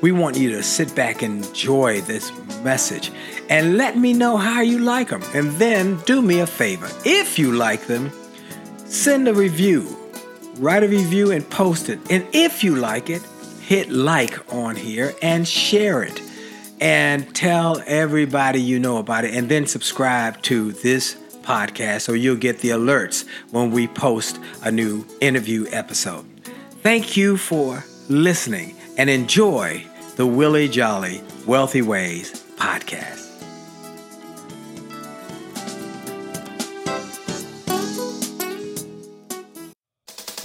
we want you to sit back and enjoy this message and let me know how you like them. And then do me a favor. If you like them, send a review, write a review and post it. And if you like it, hit like on here and share it and tell everybody you know about it. And then subscribe to this podcast so you'll get the alerts when we post a new interview episode. Thank you for listening and enjoy the Willie Jolley Wealthy Ways podcast.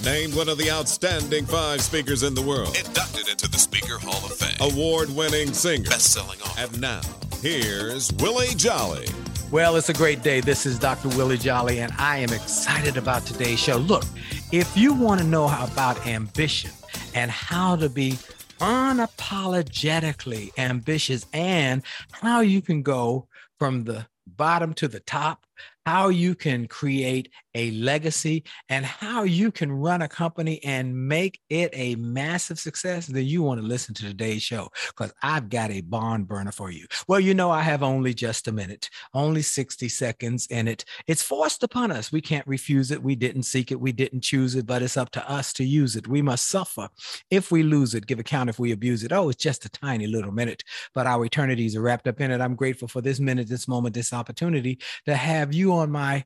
Named one of the outstanding five speakers in the world. Inducted into the Speaker Hall of Fame. Award winning singer. Best selling author. And now, here's Willie Jolley. Well, it's a great day. This is Dr. Willie Jolley, and I am excited about today's show. Look, if you want to know about ambition and how to be unapologetically ambitious and how you can go from the bottom to the top, how you can create a legacy and how you can run a company and make it a massive success, then you want to listen to today's show because I've got a barn burner for you. Well, you know, I have only just a minute, only 60 seconds in it. It's forced upon us. We can't refuse it. We didn't seek it. We didn't choose it, but it's up to us to use it. We must suffer if we lose it, give account if we abuse it. Oh, it's just a tiny little minute, but our eternities are wrapped up in it. I'm grateful for this minute, this moment, this opportunity to have you on my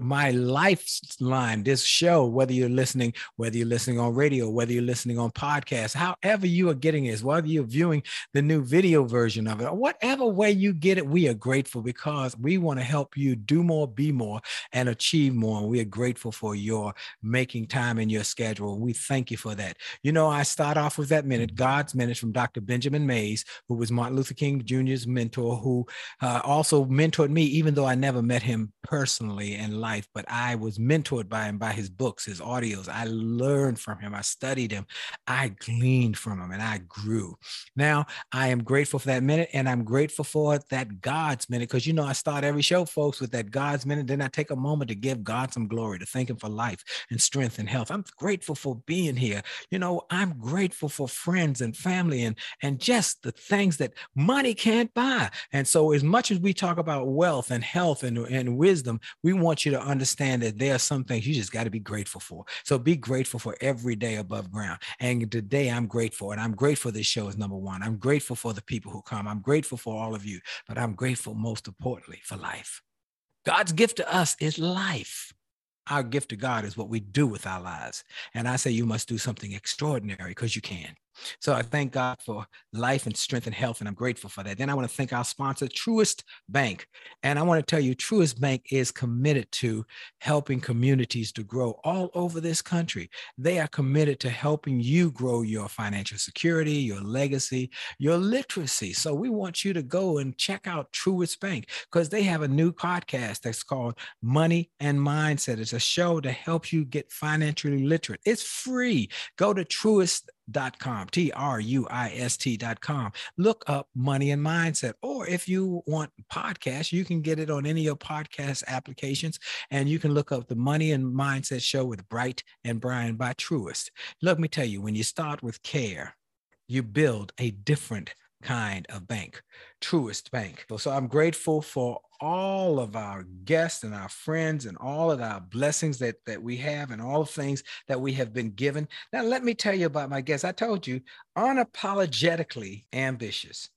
my lifeline, this show, whether you're listening, whether you're listening on radio, whether you're listening on podcast, however you are getting this, whether you're viewing the new video version of it, whatever way you get it, we are grateful because we want to help you do more, be more, and achieve more. And we are grateful for your making time in your schedule. We thank you for that. You know, I start off with that minute, God's minute from Dr. Benjamin Mays, who was Martin Luther King Jr.'s mentor, who uh, also mentored me, even though I never met him personally and life, but I was mentored by him by his books, his audios. I learned from him. I studied him. I gleaned from him and I grew. Now I am grateful for that minute and I'm grateful for that God's minute because you know I start every show, folks, with that God's minute. Then I take a moment to give God some glory, to thank him for life and strength and health. I'm grateful for being here. You know, I'm grateful for friends and family and and just the things that money can't buy. And so as much as we talk about wealth and health and, and wisdom, we want you to understand that there are some things you just got to be grateful for. So be grateful for every day above ground. And today I'm grateful. And I'm grateful this show is number one. I'm grateful for the people who come. I'm grateful for all of you, but I'm grateful most importantly for life. God's gift to us is life. Our gift to God is what we do with our lives. And I say you must do something extraordinary because you can. So I thank God for life and strength and health, and I'm grateful for that. Then I want to thank our sponsor, Truist Bank. And I want to tell you, Truist Bank is committed to helping communities to grow all over this country. They are committed to helping you grow your financial security, your legacy, your literacy. So we want you to go and check out Truist Bank because they have a new podcast that's called Money and Mindset. It's a show to help you get financially literate. It's free. Go to Truist dot com t-r-u-i-s-t dot com look up money and mindset or if you want podcast you can get it on any of your podcast applications and you can look up the money and mindset show with bright and brian by Truist. let me tell you when you start with care you build a different kind of bank, Truist Bank. So I'm grateful for all of our guests and our friends and all of our blessings that, that we have and all the things that we have been given. Now, let me tell you about my guests. I told you, unapologetically ambitious.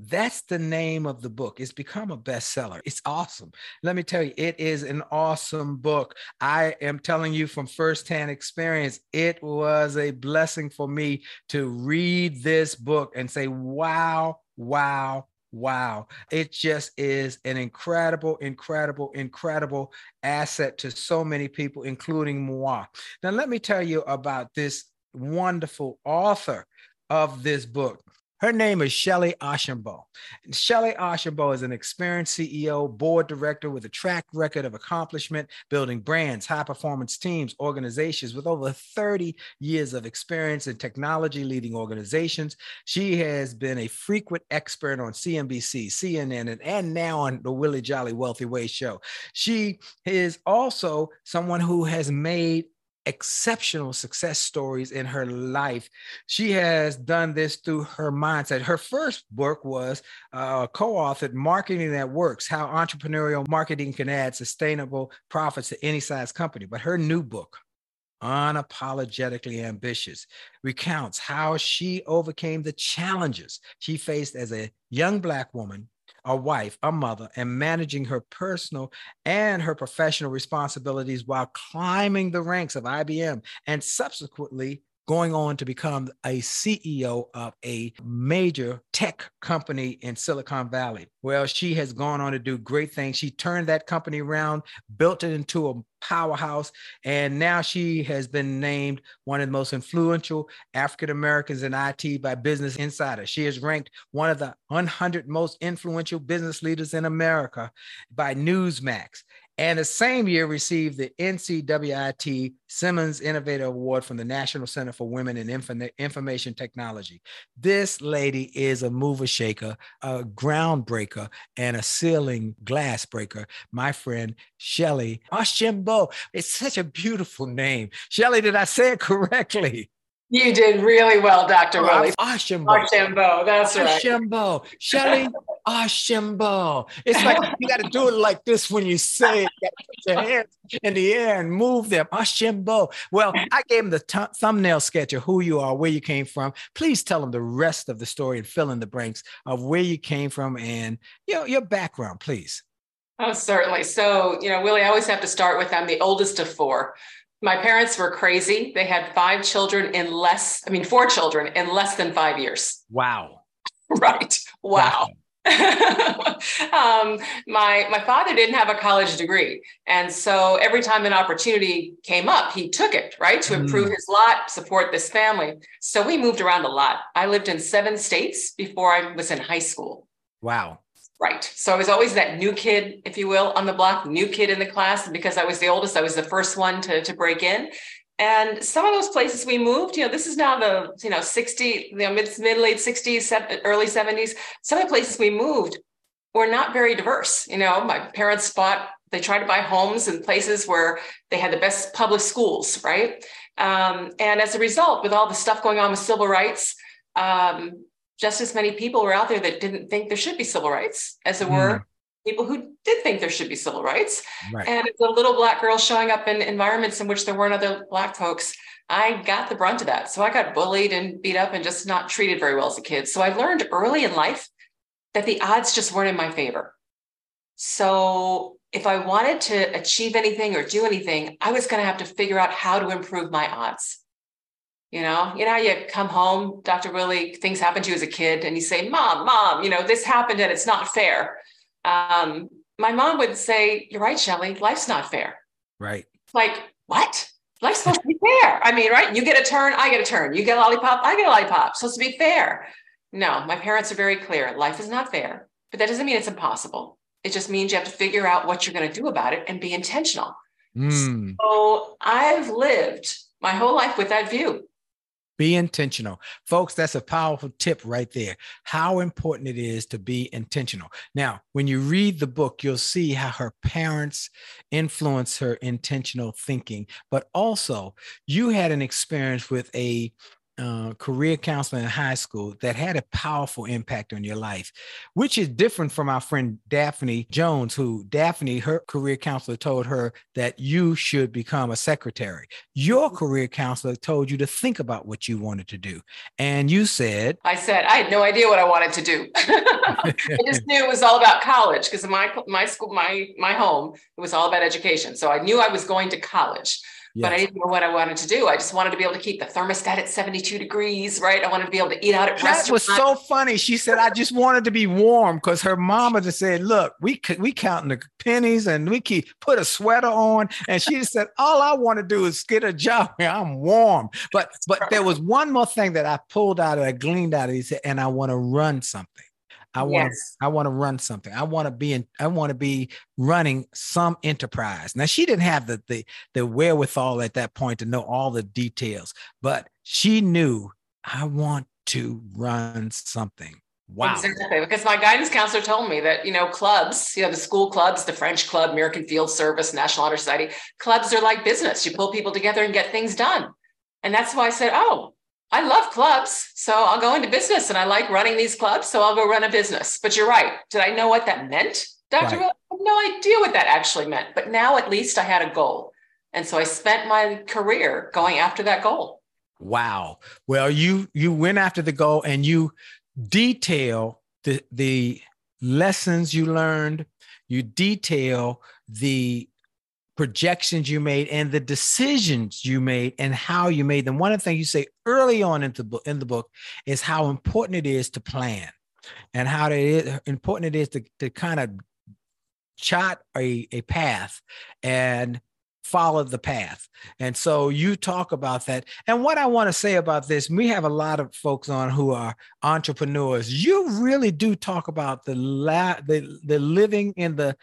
That's the name of the book. It's become a bestseller. It's awesome. Let me tell you, it is an awesome book. I am telling you from firsthand experience, it was a blessing for me to read this book and say, wow, wow, wow. It just is an incredible, incredible, incredible asset to so many people, including moi. Now, let me tell you about this wonderful author of this book. Her name is Shellye Archambeau. Shellye Archambeau is an experienced CEO, board director with a track record of accomplishment, building brands, high performance teams, organizations with over 30 years of experience in technology leading organizations. She has been a frequent expert on CNBC, CNN, and, and now on the Willie Jolley Wealthy Way show. She is also someone who has made exceptional success stories in her life. She has done this through her mindset. Her first book was uh, co-authored Marketing That Works: How Entrepreneurial Marketing Can Add Sustainable Profits to Any Size Company. But her new book, Unapologetically Ambitious, recounts how she overcame the challenges she faced as a young Black woman a wife, a mother, and managing her personal and her professional responsibilities while climbing the ranks of IBM and subsequently going on to become a CEO of a major tech company in Silicon Valley. Well, she has gone on to do great things. She turned that company around, built it into a powerhouse, and now she has been named one of the most influential African Americans in IT by Business Insider. She is ranked one of the 100 most influential business leaders in America by Newsmax and the same year received the NCWIT Simmons Innovator Award from the National Center for Women in Info- Information Technology. This lady is a mover shaker, a groundbreaker, and a ceiling glass breaker. My friend Shellye Archambeau. It's such a beautiful name. Shellye, did I say it correctly? You did really well, Dr. Oh, Willie. Ashimbo. Archambeau, that's right. Archambeau. Shellye Ashimbo. It's like you got to do it like this when you say it. You put your hands in the air and move them. Ashimbo. Well, I gave him the t- thumbnail sketch of who you are, where you came from. Please tell him the rest of the story and fill in the blanks of where you came from and you know, your background, please. Oh, certainly. So, you know, Willie, I always have to start with I'm the oldest of four. My parents were crazy. They had five children in less, I mean, four children in less than five years. Wow. right. Wow. wow. um, my my father didn't have a college degree, and so every time an opportunity came up, he took it right to improve mm. his lot, support this family. So we moved around a lot. I lived in seven states before I was in high school. Wow. Right. So I was always that new kid, if you will, on the block, new kid in the class. And because I was the oldest, I was the first one to, to break in. And some of those places we moved, you know, this is now the, you know, 60, you know, mid, mid late 60s, early 70s. Some of the places we moved were not very diverse. You know, my parents bought, they tried to buy homes in places where they had the best public schools, right? Um, and as a result, with all the stuff going on with civil rights, um, just as many people were out there that didn't think there should be civil rights as there mm. were people who did think there should be civil rights. Right. And as a little black girl showing up in environments in which there weren't other black folks, I got the brunt of that. So I got bullied and beat up and just not treated very well as a kid. So I learned early in life that the odds just weren't in my favor. So if I wanted to achieve anything or do anything, I was going to have to figure out how to improve my odds. You know, you know, you come home, Dr. Willie, things happen to you as a kid, and you say, Mom, Mom, you know, this happened and it's not fair. Um, my mom would say, You're right, Shellye, life's not fair. Right. Like, what? Life's supposed to be fair. I mean, right? You get a turn, I get a turn. You get a lollipop, I get a lollipop. It's supposed to be fair. No, my parents are very clear. Life is not fair, but that doesn't mean it's impossible. It just means you have to figure out what you're going to do about it and be intentional. Mm. So I've lived my whole life with that view. Be intentional. Folks, that's a powerful tip right there. How important it is to be intentional. Now, when you read the book, you'll see how her parents influence her intentional thinking, but also you had an experience with a uh, career counselor in high school that had a powerful impact on your life, which is different from our friend Daphne Jones, who Daphne, her career counselor, told her that you should become a secretary. Your career counselor told you to think about what you wanted to do. And you said, I said, I had no idea what I wanted to do. I just knew it was all about college because my, my school, my, my home, it was all about education. So I knew I was going to college. Yes. But I didn't know what I wanted to do. I just wanted to be able to keep the thermostat at 72 degrees, right? I wanted to be able to eat out at restaurants. that was so funny. She said, I just wanted to be warm because her mama just said, look, we we counting the pennies and we keep put a sweater on. And she just said, all I want to do is get a job where I'm warm. But but there was one more thing that I pulled out of, I gleaned out of it, and I want to run something. I want yes. I want to run something. I want to be in I want to be running some enterprise. Now she didn't have the, the the wherewithal at that point to know all the details, but she knew I want to run something. Wow. Exactly. Because my guidance counselor told me that, you know, clubs, you know, the school clubs, the French Club, American Field Service, National Honor Society, clubs are like business. You pull people together and get things done. And that's why I said, oh, I love clubs, so I'll go into business and I like running these clubs, so I'll go run a business. But you're right. Did I know what that meant, Dr. Right. I have no idea what that actually meant. But now at least I had a goal. And so I spent my career going after that goal. Wow. Well, you you went after the goal and you detail the the lessons you learned, you detail the projections you made and the decisions you made and how you made them. One of the things you say early on in the book, in the book is how important it is to plan and how important it is to, to kind of chart a, a path and follow the path. And so you talk about that. And what I want to say about this, we have a lot of folks on who are entrepreneurs. You really do talk about the la- the, the living in the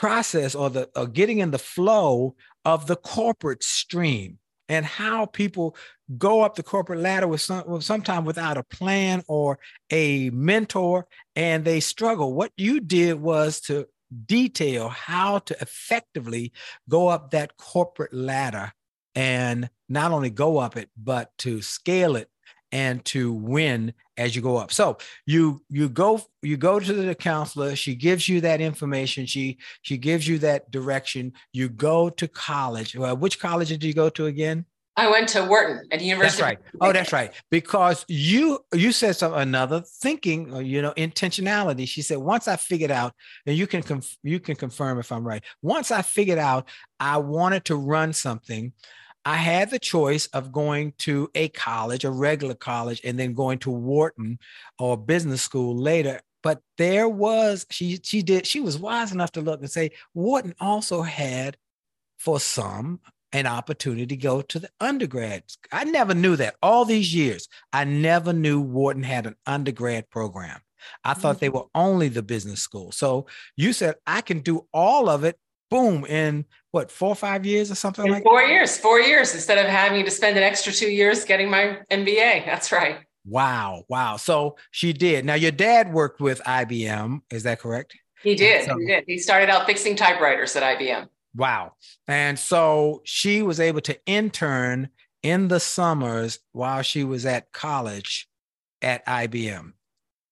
process or the or getting in the flow of the corporate stream and how people go up the corporate ladder with some sometime without a plan or a mentor and they struggle. What you did was to detail how to effectively go up that corporate ladder and not only go up it but to scale it and to win as you go up. So you you go you go to the counselor. She gives you that information. She she gives you that direction. You go to college. Well, which college did you go to again? I went to Wharton at the University. That's right. Oh, that's right. Because you you said some another thinking, uh, you know, intentionality. She said once I figured out, and you can conf- you can confirm if I'm right. Once I figured out I wanted to run something I had the choice of going to a college, a regular college, and then going to Wharton or business school later. But there was she she did she was wise enough to look and say Wharton also had for some an opportunity to go to the undergrad. I never knew that all these years. I never knew Wharton had an undergrad program. I thought mm-hmm. they were only the business school. So you said I can do all of it boom in what four or five years or something in like four that? years four years instead of having to spend an extra two years getting my mba that's right. Wow wow. So she did. Now your dad worked with ibm is that correct? He did so, he did. He started out fixing typewriters at ibm wow. And so she was able to intern in the summers while she was at college at ibm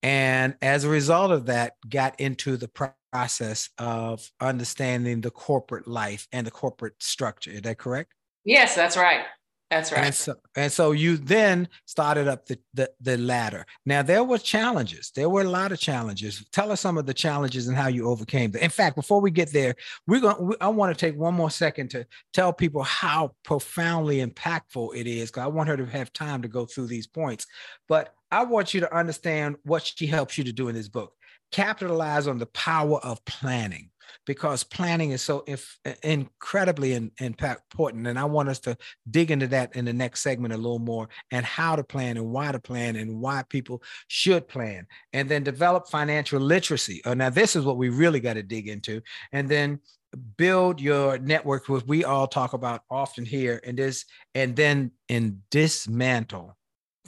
and as a result of that got into the process of understanding the corporate life and the corporate structure. Is that correct? Yes, that's right. That's right. And so, and so you then started up the, the the ladder. Now there were challenges. There were a lot of challenges. Tell us some of the challenges and how you overcame them. In fact, before we get there, we're going. I want to take one more second to tell people how profoundly impactful it is. Because I want her to have time to go through these points. But I want you to understand what she helps you to do in this book. Capitalize on the power of planning because planning is so if, incredibly in, important. And I want us to dig into that in the next segment a little more and how to plan and why to plan and why people should plan. And then develop financial literacy. Oh, now, this is what we really got to dig into. And then build your network, which we all talk about often here, and this, and then in dismantle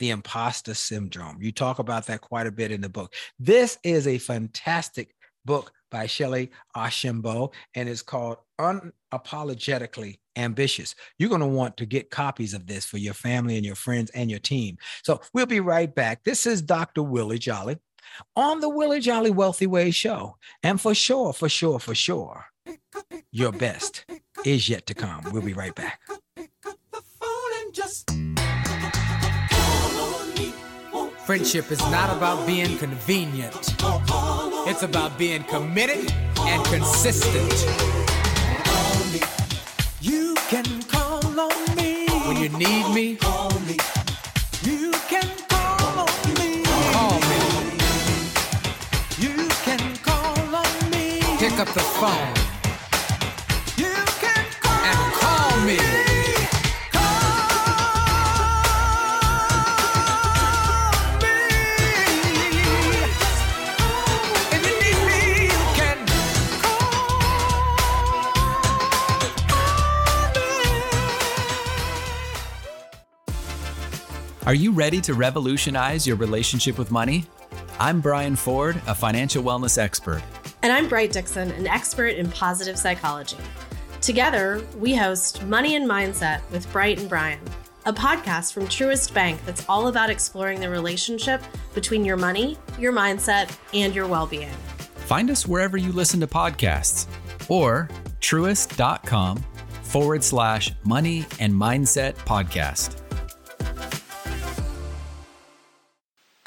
the imposter syndrome. You talk about that quite a bit in the book. This is a fantastic book by Shellye Archambeau, and it's called Unapologetically Ambitious. You're going to want to get copies of this for your family and your friends and your team. So we'll be right back. This is Dr. Willie Jolley on the Willie Jolley Wealthy Way show. And for sure, for sure, for sure, your best is yet to come. We'll be right back. Friendship is not about being convenient. It's about being committed and consistent. You can call on me when you need me. You can call on me. Call me. You can call on me. Pick up the phone. You can call and call me. Are you ready to revolutionize your relationship with money? I'm Brian Ford, a financial wellness expert. And I'm Bright Dixon, an expert in positive psychology. Together, we host Money and Mindset with Bright and Brian, a podcast from Truist Bank that's all about exploring the relationship between your money, your mindset, and your well being. Find us wherever you listen to podcasts or truist.com forward slash money and mindset podcast.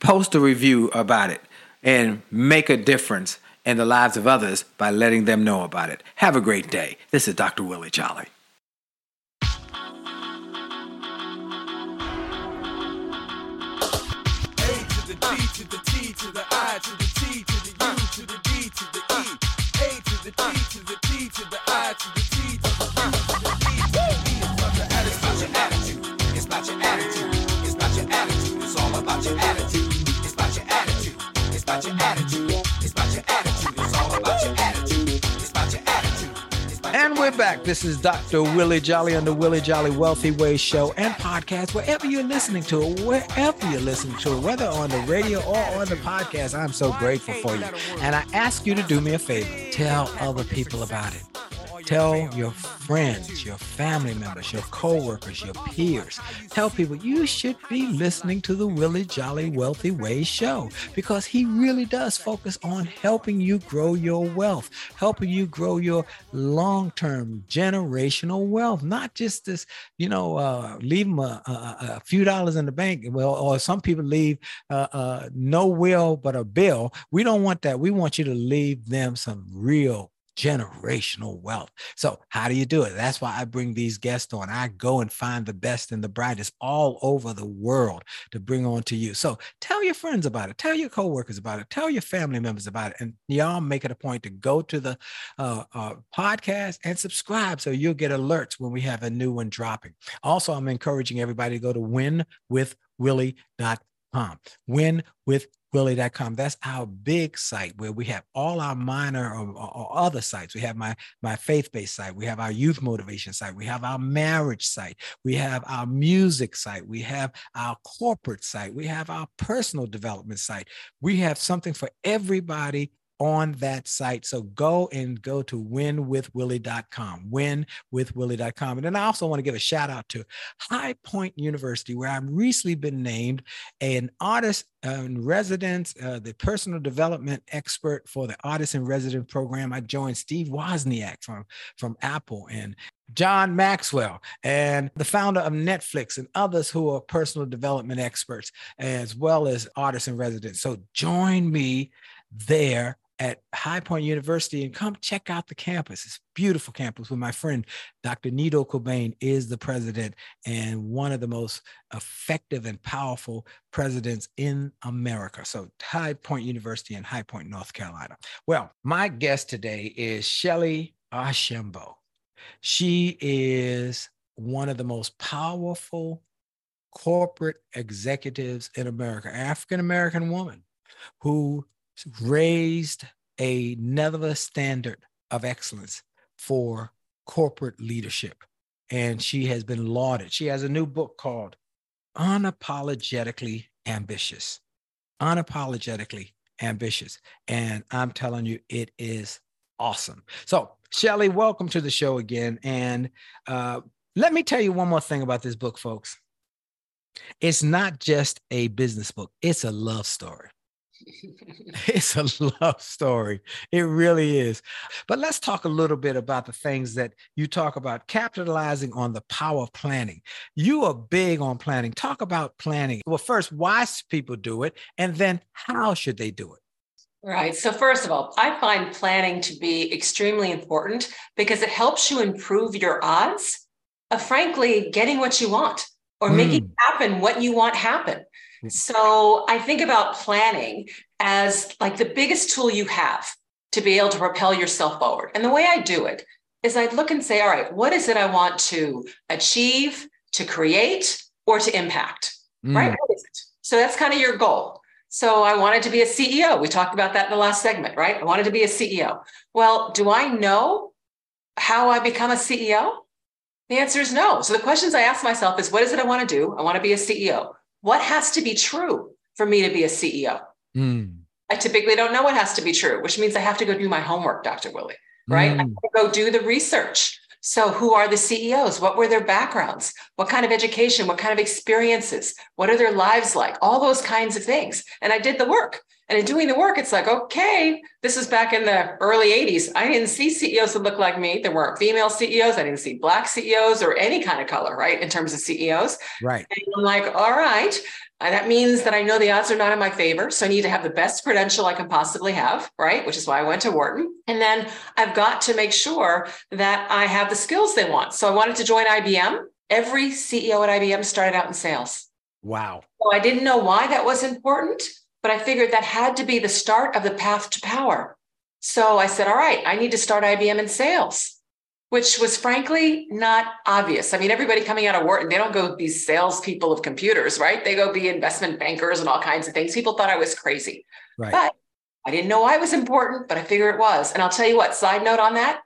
post a review about it and make a difference in the lives of others by letting them know about it. Have a great day. This is Dr. Willie Jolley. And we're back. This is Dr. Willie Jolley on the Willie Jolley Wealthy Ways Show and podcast, wherever you're listening to it, wherever you're listening to it, whether on the radio or on the podcast. I'm so grateful for you. And I ask you to do me a favor tell other people about it. Tell your friends, your family members, your coworkers, your peers. Tell people you should be listening to the Willie Jolley Wealthy Way show because he really does focus on helping you grow your wealth, helping you grow your long-term generational wealth, not just this, you know, uh, leave them a, a, a, few dollars in the bank. Well, or some people leave uh, uh, no will but a bill. We don't want that. We want you to leave them some real generational wealth. So, how do you do it? That's why I bring these guests on. I go and find the best and the brightest all over the world to bring on to you. So, tell your friends about it, tell your coworkers about it, tell your family members about it, and y'all make it a point to go to the uh, uh, podcast and subscribe so you'll get alerts when we have a new one dropping. Also, I'm encouraging everybody to go to winwithwillie.com. Win with willie.com that's our big site where we have all our minor uh, or, or, other sites. We have my my faith-based site. We have our youth motivation site. We have our marriage site. We have our music site. We have our corporate site. We have our personal development site. We have something for everybody on that site. So go and go to winwithwillie.com, winwithwillie.com. And then I also want to give a shout out to High Point University, where I've recently been named an artist in residence, uh, the personal development expert for the artist in residence program. I joined Steve Wozniak from, from Apple and John Maxwell and the founder of Netflix and others who are personal development experts as well as artists in residence. So join me there at High Point University and come check out the campus. It's beautiful campus where my friend Dr. Nito Cobain is the president and one of the most effective and powerful presidents in America. So High Point University in High Point, North Carolina. Well, my guest today is Shellye Archambeau. She is one of the most powerful corporate executives in America, African American woman who raised another standard of excellence for corporate leadership. And she has been lauded. She has a new book called Unapologetically Ambitious. Unapologetically Ambitious. And I'm telling you, it is awesome. So, Shellye, welcome to the show again. And uh, let me tell you one more thing about this book, folks. It's not just a business book, it's a love story. it's a love story. It really is. But let's talk a little bit about the things that you talk about capitalizing on the power of planning. You are big on planning. Talk about planning. Well, first, why should people do it, and then how should they do it? Right. So, first of all, I find planning to be extremely important because it helps you improve your odds of, frankly, getting what you want or mm. making happen what you want happen. So I think about planning as like the biggest tool you have to be able to propel yourself forward. And the way I do it is I look and say, all right, what is it I want to achieve, to create, or to impact? Mm. Right? So that's kind of your goal. So I wanted to be a CEO. We talked about that in the last segment, right? I wanted to be a CEO. Well, do I know how I become a CEO? The answer is no. So the questions I ask myself is what is it I want to do? I want to be a CEO. What has to be true for me to be a CEO? Mm. I typically don't know what has to be true, which means I have to go do my homework, Dr. Willie, right? Mm. I have to go do the research. So, who are the CEOs? What were their backgrounds? What kind of education? What kind of experiences? What are their lives like? All those kinds of things. And I did the work. And in doing the work, it's like, okay, this is back in the early 80s. I didn't see CEOs that looked like me. There weren't female CEOs. I didn't see Black CEOs or any kind of color, right? In terms of CEOs. Right. And I'm like, all right, that means that I know the odds are not in my favor. So I need to have the best credential I can possibly have, right? Which is why I went to Wharton. And then I've got to make sure that I have the skills they want. So I wanted to join IBM. Every CEO at IBM started out in sales. Wow. So I didn't know why that was important, but I figured that had to be the start of the path to power. So I said, all right, I need to start IBM in sales which was frankly not obvious. I mean, everybody coming out of Wharton, they don't go be salespeople of computers, right? They go be investment bankers and all kinds of things. People thought I was crazy. Right. But I didn't know I was important, but I figure it was. And I'll tell you what, side note on that,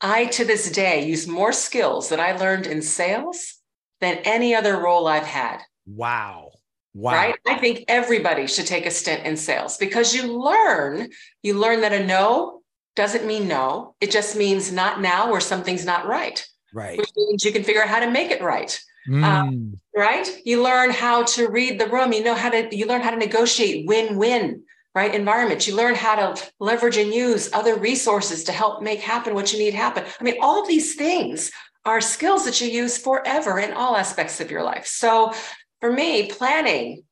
I to this day use more skills that I learned in sales than any other role I've had. Wow. Wow. Right? I think everybody should take a stint in sales because you learn, you learn that a no doesn't mean no. It just means not now or something's not right, Right. which means you can figure out how to make it right. Mm. Um, right? You learn how to read the room. You know how to, you learn how to negotiate win-win, right? Environments. You learn how to leverage and use other resources to help make happen what you need happen. I mean, all of these things are skills that you use forever in all aspects of your life. So for me, planning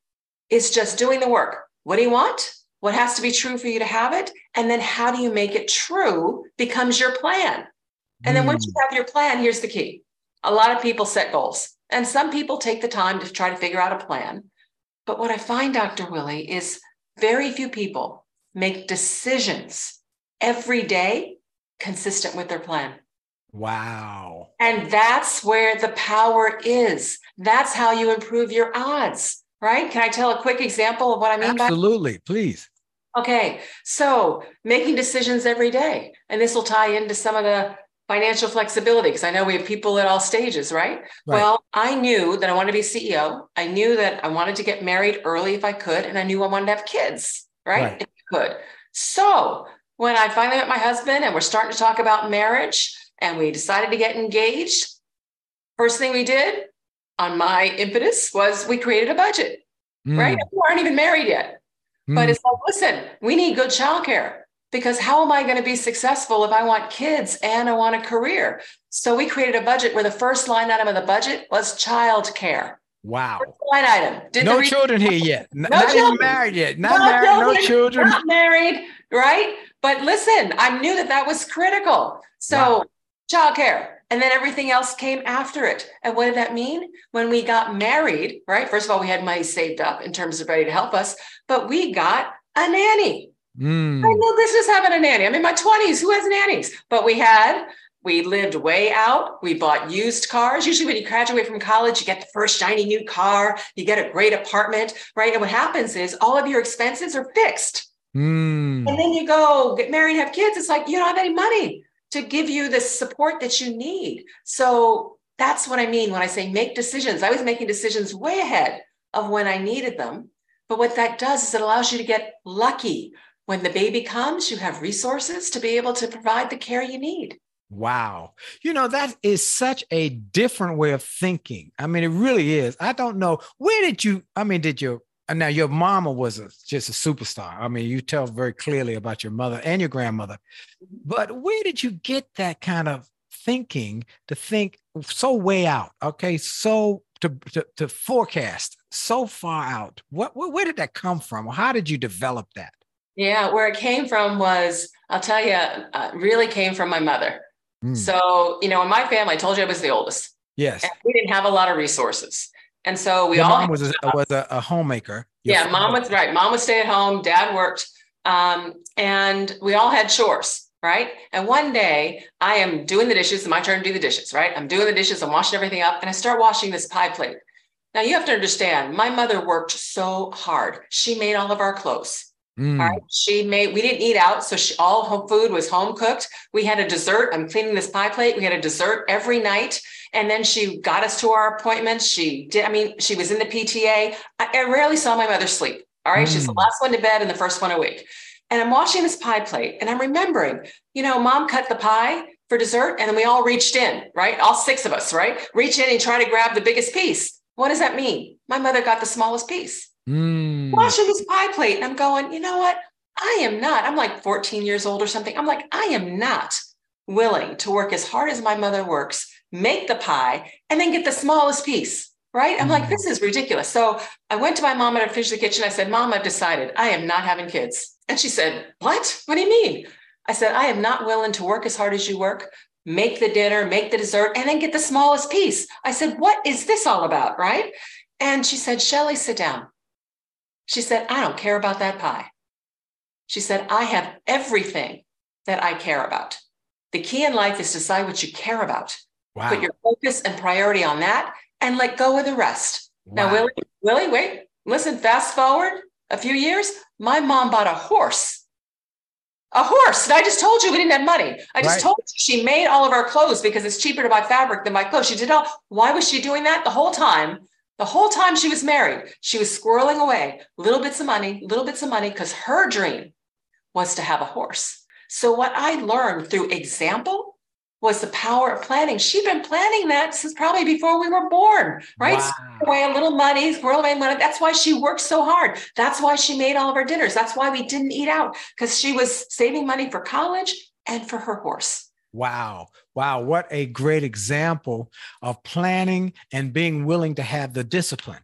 is just doing the work. What do you want? What has to be true for you to have it? And then how do you make it true becomes your plan. And then once you mm. have your plan, here's the key. A lot of people set goals, and some people take the time to try to figure out a plan. But what I find, Dr. Willie, is very few people make decisions every day consistent with their plan. Wow. And that's where the power is. That's how you improve your odds, right? Can I tell a quick example of what I mean by Absolutely. Please. Okay, so making decisions every day. And this will tie into some of the financial flexibility because I know we have people at all stages, right? Right. Well, I knew that I wanted to be CEO. I knew that I wanted to get married early if I could, and I knew I wanted to have kids, right? Right. If I could. So when I finally met my husband and we're starting to talk about marriage and we decided to get engaged, first thing we did on my impetus was we created a budget, right? We aren't even married yet. But Mm. it's like, listen, we need good childcare because how am I going to be successful if I want kids and I want a career? So we created a budget where the first line item of the budget was childcare. Wow. First line item. Did No re- children here yet. No not even children. married yet. Not No married. No children, children. Not married, right? But listen, I knew that that was critical. So Wow. Childcare. And then everything else came after it. And what did that mean? When we got married, right? First of all, we had money saved up in terms of ready to help us, but we got a nanny. Mm. I no business having a nanny. I'm in my 20s. Who has nannies? But we had, we lived way out. We bought used cars. Usually, when you graduate from college, you get the first shiny new car, you get a great apartment, right? And what happens is all of your expenses are fixed. Mm. And then you go get married, have kids. It's like you don't have any money to give you the support that you need. So that's what I mean when I say make decisions. I was making decisions way ahead of when I needed them. But what that does is it allows you to get lucky. When the baby comes, you have resources to be able to provide the care you need. Wow. You know, that is such a different way of thinking. I mean, it really is. I don't know. Where did you, I mean, did your, uh, now your mama was a, just a superstar. I mean, you tell very clearly about your mother and your grandmother, but where did you get that kind of thinking to think so way out? Okay. So to, to, to forecast so far out. What, where, where did that come from? How did you develop that? Yeah, where it came from was, I'll tell you, uh, really came from my mother. Mm. So, you know, in my family, I told you I was the oldest. Yes. And we didn't have a lot of resources. And so we Your all mom was a, was a, a homemaker. Your yeah, mom was right. Mom would stay at home, dad worked. Um, and we all had chores, right? And one day I am doing the dishes, it's my turn to do the dishes, right? I'm doing the dishes, I'm washing everything up, and I start washing this pie plate. Now you have to understand, my mother worked so hard. She made all of our clothes. Mm. All right. She made, we didn't eat out. So she, all home food was home cooked. We had a dessert. I'm cleaning this pie plate. We had a dessert every night. And then she got us to our appointments. She did, I mean, she was in the PTA. I, I rarely saw my mother sleep. All right. She's the Mm. last one to bed and the first one awake. And I'm washing this pie plate and I'm remembering, you know, mom cut the pie for dessert and then we all reached in, right? All six of us, right? Reach in and try to grab the biggest piece. What does that mean? My mother got the smallest piece Mm. washing this pie plate and I'm going, you know what? I am not. I'm like 14 years old or something. I'm like, I am not willing to work as hard as my mother works, make the pie, and then get the smallest piece. Right. I'm like, this is ridiculous. So I went to my mom and I finished the kitchen. I said, Mom, I've decided I am not having kids. And she said, What? What do you mean? I said, I am not willing to work as hard as you work, make the dinner, make the dessert, and then get the smallest piece. I said, What is this all about? Right. And she said, Shellye, sit down. She said, I don't care about that pie. She said, I have everything that I care about. The key in life is to decide what you care about. Wow. Put your focus and priority on that and let go of the rest. Now, Wow. Willie, Willie, wait, listen, fast forward a few years, my mom bought a horse. A horse. And I just told you we didn't have money. I just Right. told you she made all of our clothes because it's cheaper to buy fabric than buy clothes. She did all. Why was she doing that? The whole time, the whole time she was married, she was squirreling away little bits of money, little bits of money, because her dream was to have a horse. So, what I learned through example was the power of planning. She'd been planning that since probably before we were born, right? Wow. Away a little money, squirrel away money. That's why she worked so hard. That's why she made all of our dinners. That's why we didn't eat out because she was saving money for college and for her horse. Wow. Wow. What a great example of planning and being willing to have the discipline.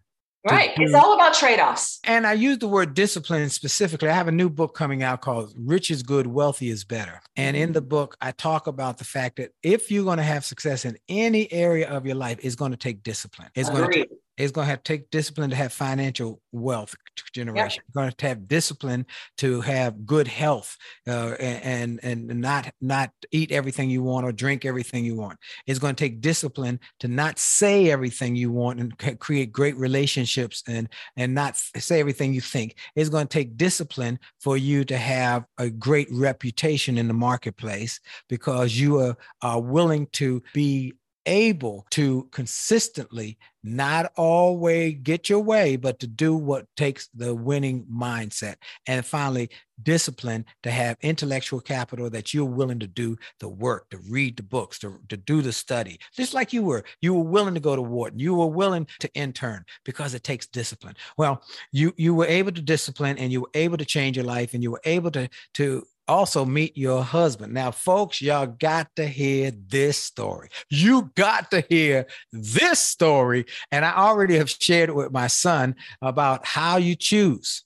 Right. It's all about trade offs. And I use the word discipline specifically. I have a new book coming out called Rich is Good, Wealthy is Better. And in the mm-hmm. book, I talk about the fact that if you're going to have success in any area of your life, it's going to take discipline. It's going to Agreed. It's going to have to take discipline to have financial wealth generation. It's going to have discipline to have good health uh, and and not not eat everything you want or drink everything you want. It's going to take discipline to not say everything you want and create great relationships and and not say everything you think. It's going to take discipline for you to have a great reputation in the marketplace because you are, are willing to be able to consistently not always get your way, but to do what takes the winning mindset. And finally, discipline to have intellectual capital that you're willing to do the work, to read the books, to, to do the study, just like you were. You were willing to go to Wharton, you were willing to intern because it takes discipline. Well, you you were able to discipline and you were able to change your life and you were able to to also meet your husband. Now, folks, y'all got to hear this story. You got to hear this story. And I already have shared it with my son about how you choose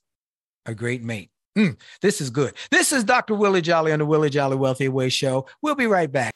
a great mate. Mm, this is good. This is Dr. Willie Jolley on the Willie Jolley Wealthy Way Show. We'll be right back.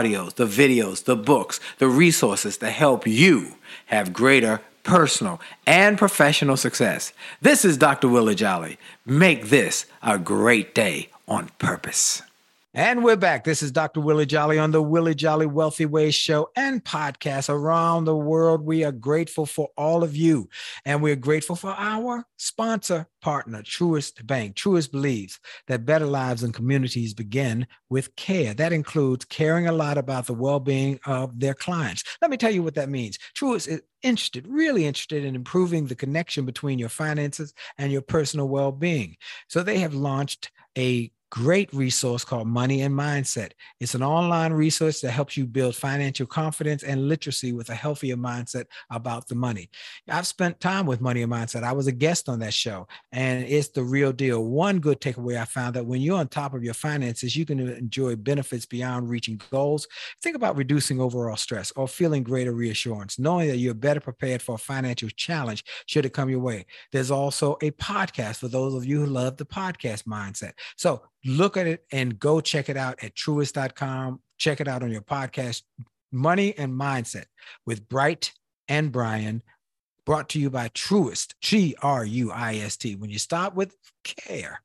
audios, the videos, the books, the resources to help you have greater personal and professional success. This is Dr. Willie Jolley. Make this a great day on purpose. And we're back. This is Dr. Willie Jolley on the Willie Jolley Wealthy Ways show and podcast around the world. We are grateful for all of you. And we're grateful for our sponsor partner, Truist Bank. Truist believes that better lives and communities begin with care. That includes caring a lot about the well being of their clients. Let me tell you what that means. Truist is interested, really interested in improving the connection between your finances and your personal well being. So they have launched a great resource called Money and Mindset. It's an online resource that helps you build financial confidence and literacy with a healthier mindset about the money. I've spent time with Money and Mindset. I was a guest on that show, and it's the real deal. One good takeaway I found that when you're on top of your finances, you can enjoy benefits beyond reaching goals. Think about reducing overall stress or feeling greater reassurance, knowing that you're better prepared for a financial challenge should it come your way. There's also a podcast for those of you who love the podcast mindset. So look at it and go check it out at truist.com. Check it out on your podcast, Money and Mindset with Bright and Brian, brought to you by Truist, G R U I S T. When you start with care,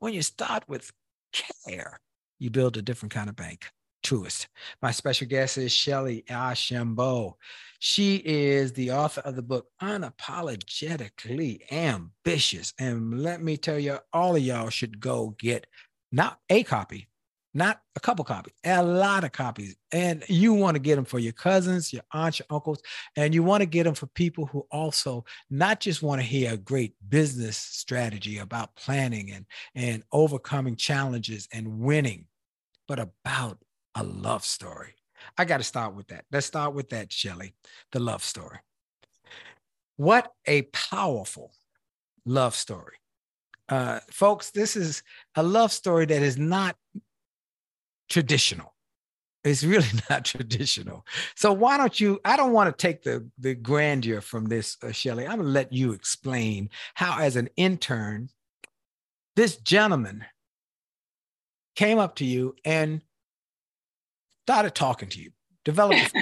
when you start with care, you build a different kind of bank. Truist. My special guest is Shellye Archambeau. She is the author of the book Unapologetically Ambitious. And let me tell you, all of y'all should go get not a copy, not a couple copies, a lot of copies. And you want to get them for your cousins, your aunts, your uncles, and you want to get them for people who also not just want to hear a great business strategy about planning and, and overcoming challenges and winning, but about a love story. I got to start with that. Let's start with that, Shellye, the love story. What a powerful love story. Uh, folks, this is a love story that is not traditional. It's really not traditional. So why don't you? I don't want to take the the grandeur from this, uh, Shellye. I'm gonna let you explain how, as an intern, this gentleman came up to you and started talking to you, developed.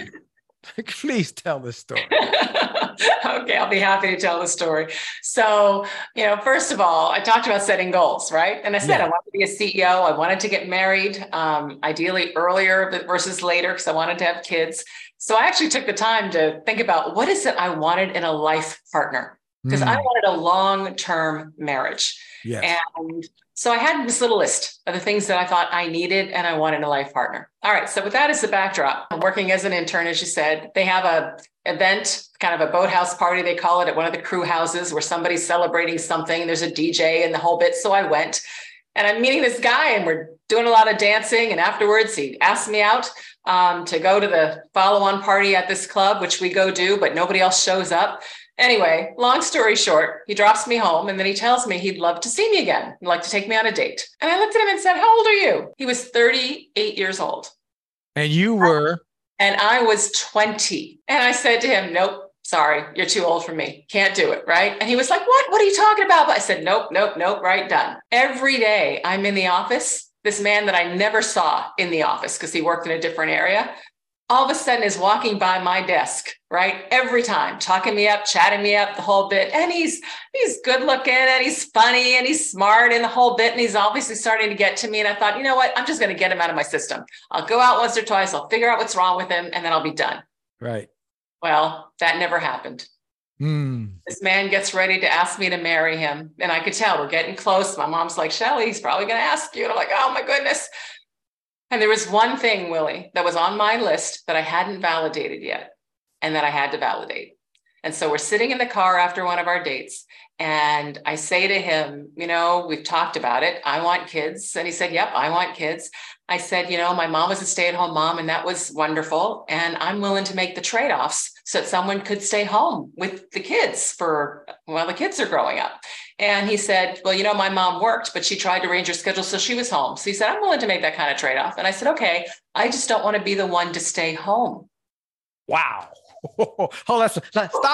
Please tell this story. okay, I'll be happy to tell the story. So, you know, first of all, I talked about setting goals, right? And I said Yeah. I wanted to be a CEO. I wanted to get married, um, ideally earlier versus later, because I wanted to have kids. So I actually took the time to think about what is it I wanted in a life partner, because I Mm, wanted a long-term marriage. yes. And so I had this little list of the things that I thought I needed and I wanted a life partner. All right. So with that as the backdrop, I'm working as an intern, as you said, they have a event, kind of a boathouse party, they call it at one of the crew houses where somebody's celebrating something. There's a DJ and the whole bit. So I went and I'm meeting this guy and we're doing a lot of dancing. And afterwards he asked me out um, to go to the follow-on party at this club, which we go do, but nobody else shows up. Anyway, long story short, he drops me home and then he tells me he'd love to see me again and like to take me on a date. And I looked at him and said, How old are you? He was 38 years old and you were and I was 20. And I said to him, Nope, sorry, you're too old for me. Can't do it. Right. And he was like, What? What are you talking about? But I said, Nope, nope, nope, right, done. Every day I'm in the office, this man that I never saw in the office because he worked in a different area. All of a sudden is walking by my desk, right? Every time, talking me up, chatting me up, the whole bit. And he's he's good looking and he's funny and he's smart and the whole bit. And he's obviously starting to get to me. And I thought, you know what? I'm just going to get him out of my system. I'll go out once or twice, I'll figure out what's wrong with him, and then I'll be done. right. Well, that never happened. Mm, This man gets ready to ask me to marry him. And I could tell we're getting close. My mom's like, Shellye, he's probably going to ask you. And I'm like, oh my goodness. And there was one thing, Willie, that was on my list that I hadn't validated yet and that I had to validate. And so we're sitting in the car after one of our dates. And I say to him, you know, we've talked about it. I want kids. And he said, yep, I want kids. I said, you know, my mom was a stay at home mom, and that was wonderful. And I'm willing to make the trade offs so that someone could stay home with the kids for while the kids are growing up. And he said, well, you know, my mom worked, but she tried to arrange her schedule so she was home. So he said, I'm willing to make that kind of trade off. And I said, okay, I just don't want to be the one to stay home. wow. Hold on. Stop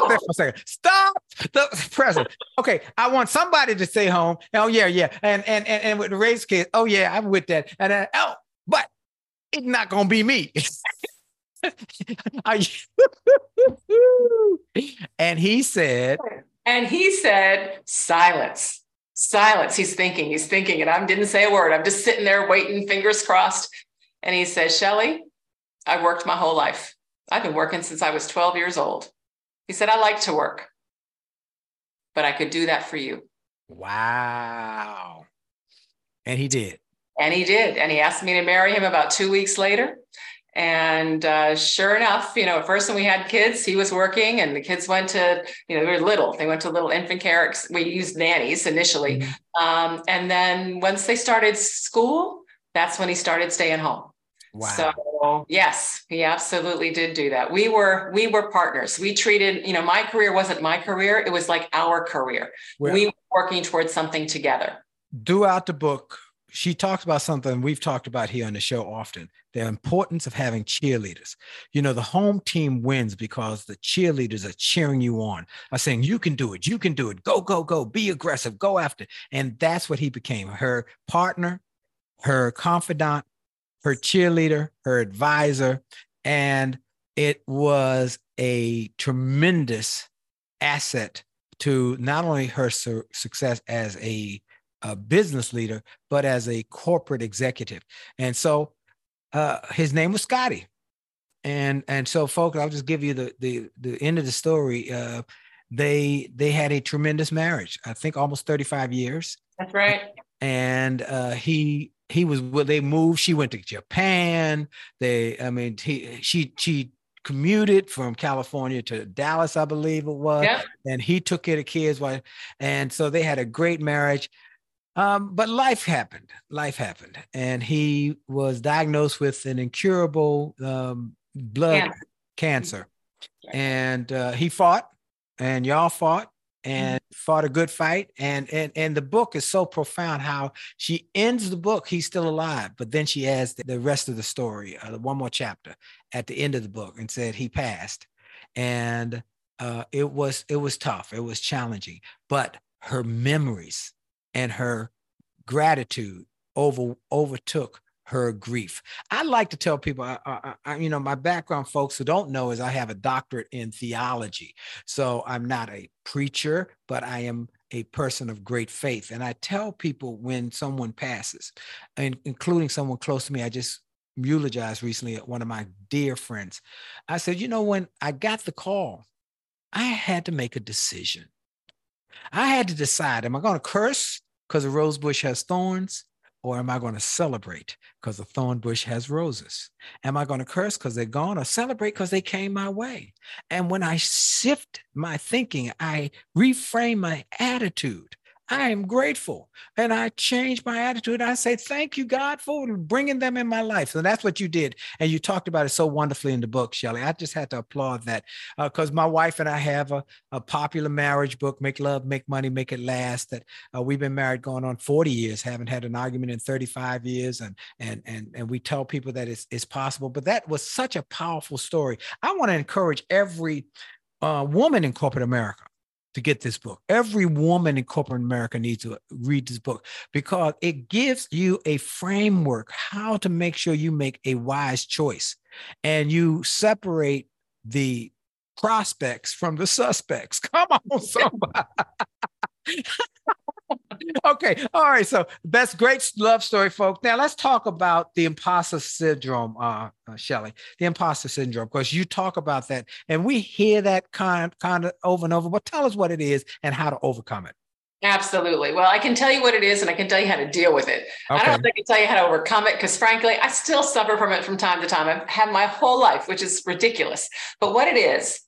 there for a second. Stop the present. Okay. I want somebody to stay home. Oh, yeah, yeah. And and and, and with the raised kids. Oh, yeah, I'm with that. And uh, oh, but it's not gonna be me. And he said, And he said, silence, silence. He's thinking, he's thinking. And I didn't say a word. I'm just sitting there waiting, fingers crossed. And he says, Shellye, I worked my whole life. I've been working since I was 12 years old. He said, I like to work, but I could do that for you. Wow. And he did. And he did. And he asked me to marry him about two weeks later. And uh, sure enough, you know, at first when we had kids, he was working and the kids went to, you know, they were little. They went to little infant care. We used nannies initially. Um, and then once they started school, that's when he started staying home. Wow. So yes, he absolutely did do that. We were we were partners. We treated, you know, my career wasn't my career. It was like our career. Well- we were working towards something together. throughout the book, she talks about something we've talked about here on the show often the importance of having cheerleaders. You know, the home team wins because the cheerleaders are cheering you on, are saying, You can do it, you can do it, go, go, go, be aggressive, go after. it." And that's what he became her partner, her confidant, her cheerleader, her advisor. And it was a tremendous asset to not only her su- success as a, a business leader, but as a corporate executive. And so uh, his name was Scotty, and and so, folks, I'll just give you the the the end of the story. Uh, they they had a tremendous marriage. I think almost thirty five years. That's right. And uh, he he was well, they moved. She went to Japan. They, I mean, he she she commuted from California to Dallas, I believe it was. Yep. And he took care of kids while, and so they had a great marriage. Um, but life happened. Life happened, and he was diagnosed with an incurable um, blood Cancer. cancer, and uh, he fought, and y'all fought, and fought a good fight. And and and the book is so profound. How she ends the book, he's still alive, but then she adds the, the rest of the story, uh, one more chapter at the end of the book, and said he passed, and uh, it was it was tough, it was challenging, but her memories and her gratitude over overtook her grief. I like to tell people, I, I, I, you know, my background, folks who don't know, is I have a doctorate in theology. So I'm not a preacher, but I am a person of great faith. And I tell people when someone passes, and including someone close to me, I just eulogized recently at one of my dear friends. I said, you know, when I got the call, I had to make a decision. I had to decide, am I going to curse because a rose bush has thorns? Or am I going to celebrate because the thorn bush has roses? Am I going to curse because they're gone or celebrate because they came my way? And when I shift my thinking, I reframe my attitude. I am grateful and I change my attitude. I say, Thank you, God, for bringing them in my life. So that's what you did. And you talked about it so wonderfully in the book, Shellye. I just had to applaud that because uh, my wife and I have a, a, popular marriage book, Make Love, Make Money, Make It Last, that uh, we've been married going on 40 years, haven't had an argument in 35 years. And, and, and, and we tell people that it's, it's possible. But that was such a powerful story. I want to encourage every uh, woman in corporate America to get this book. Every woman in corporate America needs to read this book because it gives you a framework how to make sure you make a wise choice and you separate the prospects from the suspects. Come on, somebody. okay. All right. So that's great love story, folks. Now let's talk about the imposter syndrome, uh, uh Shellye. The imposter syndrome, because you talk about that, and we hear that kind kind of over and over. But tell us what it is and how to overcome it. Absolutely. Well, I can tell you what it is and I can tell you how to deal with it. Okay. I don't know if I can tell you how to overcome it because, frankly, I still suffer from it from time to time. I've had my whole life, which is ridiculous. But what it is,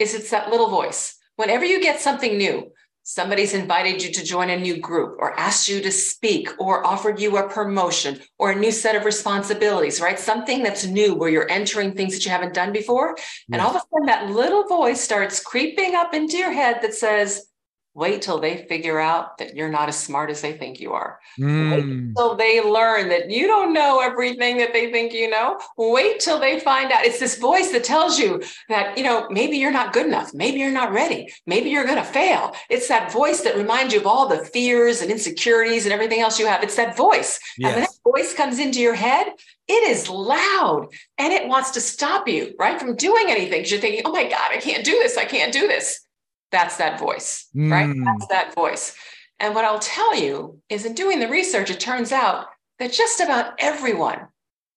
is it's that little voice. Whenever you get something new, somebody's invited you to join a new group or asked you to speak or offered you a promotion or a new set of responsibilities, right? Something that's new where you're entering things that you haven't done before. Yes. And all of a sudden, that little voice starts creeping up into your head that says, Wait till they figure out that you're not as smart as they think you are. Mm. Wait till they learn that you don't know everything that they think you know. Wait till they find out. It's this voice that tells you that, you know, maybe you're not good enough. Maybe you're not ready. Maybe you're going to fail. It's that voice that reminds you of all the fears and insecurities and everything else you have. It's that voice. Yes. And when that voice comes into your head, it is loud and it wants to stop you, right, from doing anything. Because you're thinking, oh my God, I can't do this. I can't do this. That's that voice, mm. right? That's that voice. And what I'll tell you is in doing the research, it turns out that just about everyone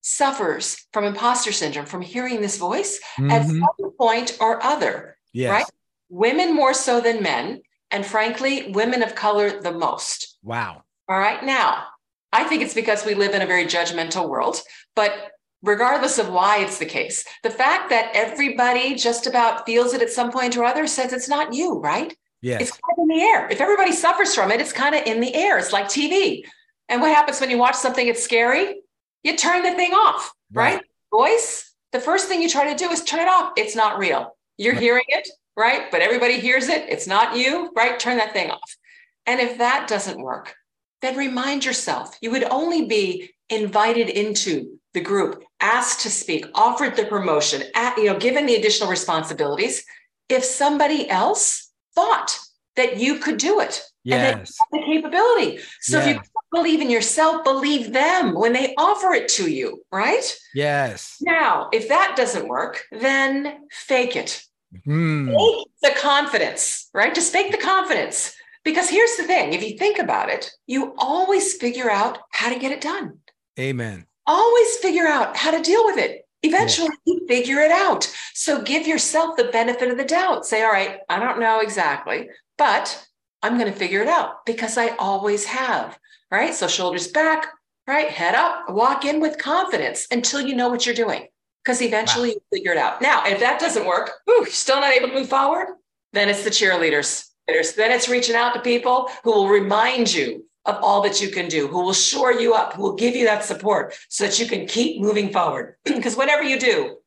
suffers from imposter syndrome from hearing this voice mm-hmm. at some point or other, yes. right? Women more so than men. And frankly, women of color the most. Wow. All right. Now, I think it's because we live in a very judgmental world, but regardless of why it's the case. The fact that everybody just about feels it at some point or other says it's not you, right? Yes. It's kind of in the air. If everybody suffers from it, it's kind of in the air. It's like TV. And what happens when you watch something that's scary? You turn the thing off, right? right? Voice, the first thing you try to do is turn it off. It's not real. You're right. hearing it, right? But everybody hears it. It's not you, right? Turn that thing off. And if that doesn't work, then remind yourself you would only be invited into the group, asked to speak, offered the promotion, at, you know, given the additional responsibilities, if somebody else thought that you could do it yes. and that you have the capability. So yes. if you believe in yourself, believe them when they offer it to you, right? Yes. Now, if that doesn't work, then fake it. Mm. Fake the confidence, right? Just fake the confidence. Because here's the thing if you think about it, you always figure out how to get it done. Amen. Always figure out how to deal with it. Eventually, yeah. you figure it out. So give yourself the benefit of the doubt. Say, all right, I don't know exactly, but I'm going to figure it out because I always have. Right. So shoulders back, right? Head up, walk in with confidence until you know what you're doing because eventually wow. you figure it out. Now, if that doesn't work, ooh, you're still not able to move forward, then it's the cheerleaders. Then it's reaching out to people who will remind you of all that you can do, who will shore you up, who will give you that support so that you can keep moving forward. because whatever you do,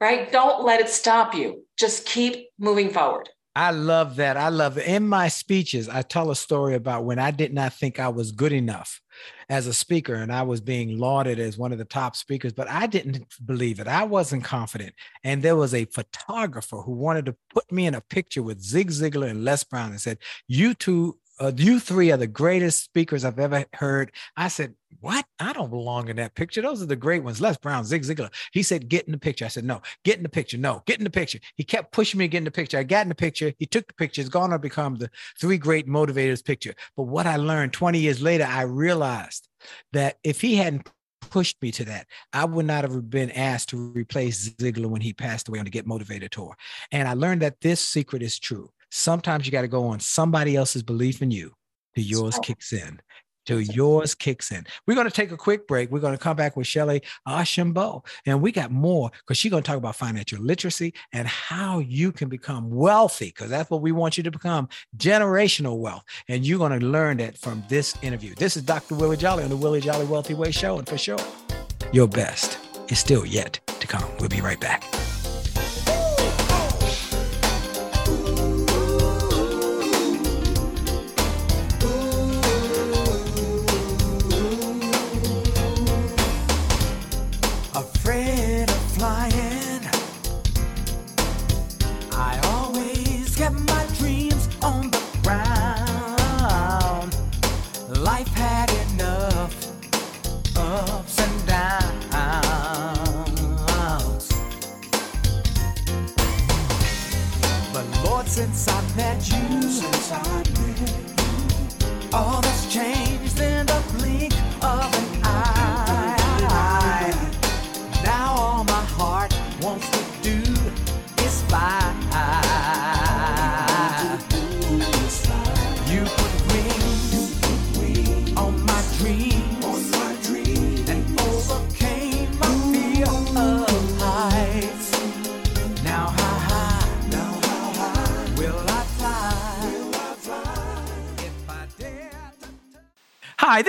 right, don't let it stop you. Just keep moving forward. I love that. I love it. In my speeches, I tell a story about when I did not think I was good enough as a speaker and I was being lauded as one of the top speakers, but I didn't believe it. I wasn't confident. And there was a photographer who wanted to put me in a picture with Zig Ziglar and Les Brown and said, You two uh, you three are the greatest speakers I've ever heard. I said, What? I don't belong in that picture. Those are the great ones. Les Brown, Zig Ziglar. He said, Get in the picture. I said, No, get in the picture. No, get in the picture. He kept pushing me to get in the picture. I got in the picture. He took the picture. It's gone to become the three great motivators picture. But what I learned 20 years later, I realized that if he hadn't pushed me to that. I would not have been asked to replace Ziglar when he passed away on the Get Motivated tour. And I learned that this secret is true. Sometimes you got to go on somebody else's belief in you till yours kicks in. Till yours kicks in. We're going to take a quick break. We're going to come back with Shellye Archambeau, and we got more because she's going to talk about financial literacy and how you can become wealthy because that's what we want you to become generational wealth. And you're going to learn that from this interview. This is Dr. Willie Jolley on the Willie Jolley Wealthy Way Show. And for sure, your best is still yet to come. We'll be right back.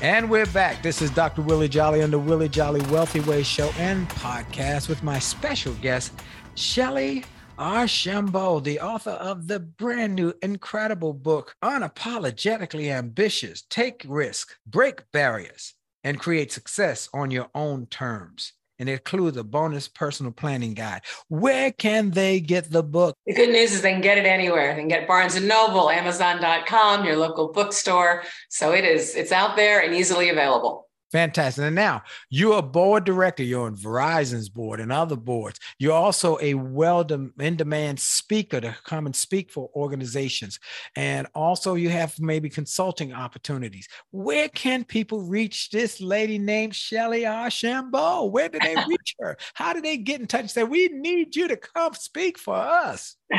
And we're back. This is Dr. Willie Jolley on the Willie Jolley Wealthy Way Show and podcast with my special guest, Shellye Archambeau, the author of the brand new, incredible book, Unapologetically Ambitious Take Risk, Break Barriers, and Create Success on Your Own Terms and it includes a bonus personal planning guide. Where can they get the book? The good news is they can get it anywhere. They can get Barnes and Noble, Amazon.com, your local bookstore. So it is, it's out there and easily available. Fantastic. And now you're a board director. You're on Verizon's board and other boards. You're also a well in demand speaker to come and speak for organizations. And also, you have maybe consulting opportunities. Where can people reach this lady named Shellye Archambeau? Where do they reach her? How do they get in touch say, We need you to come speak for us?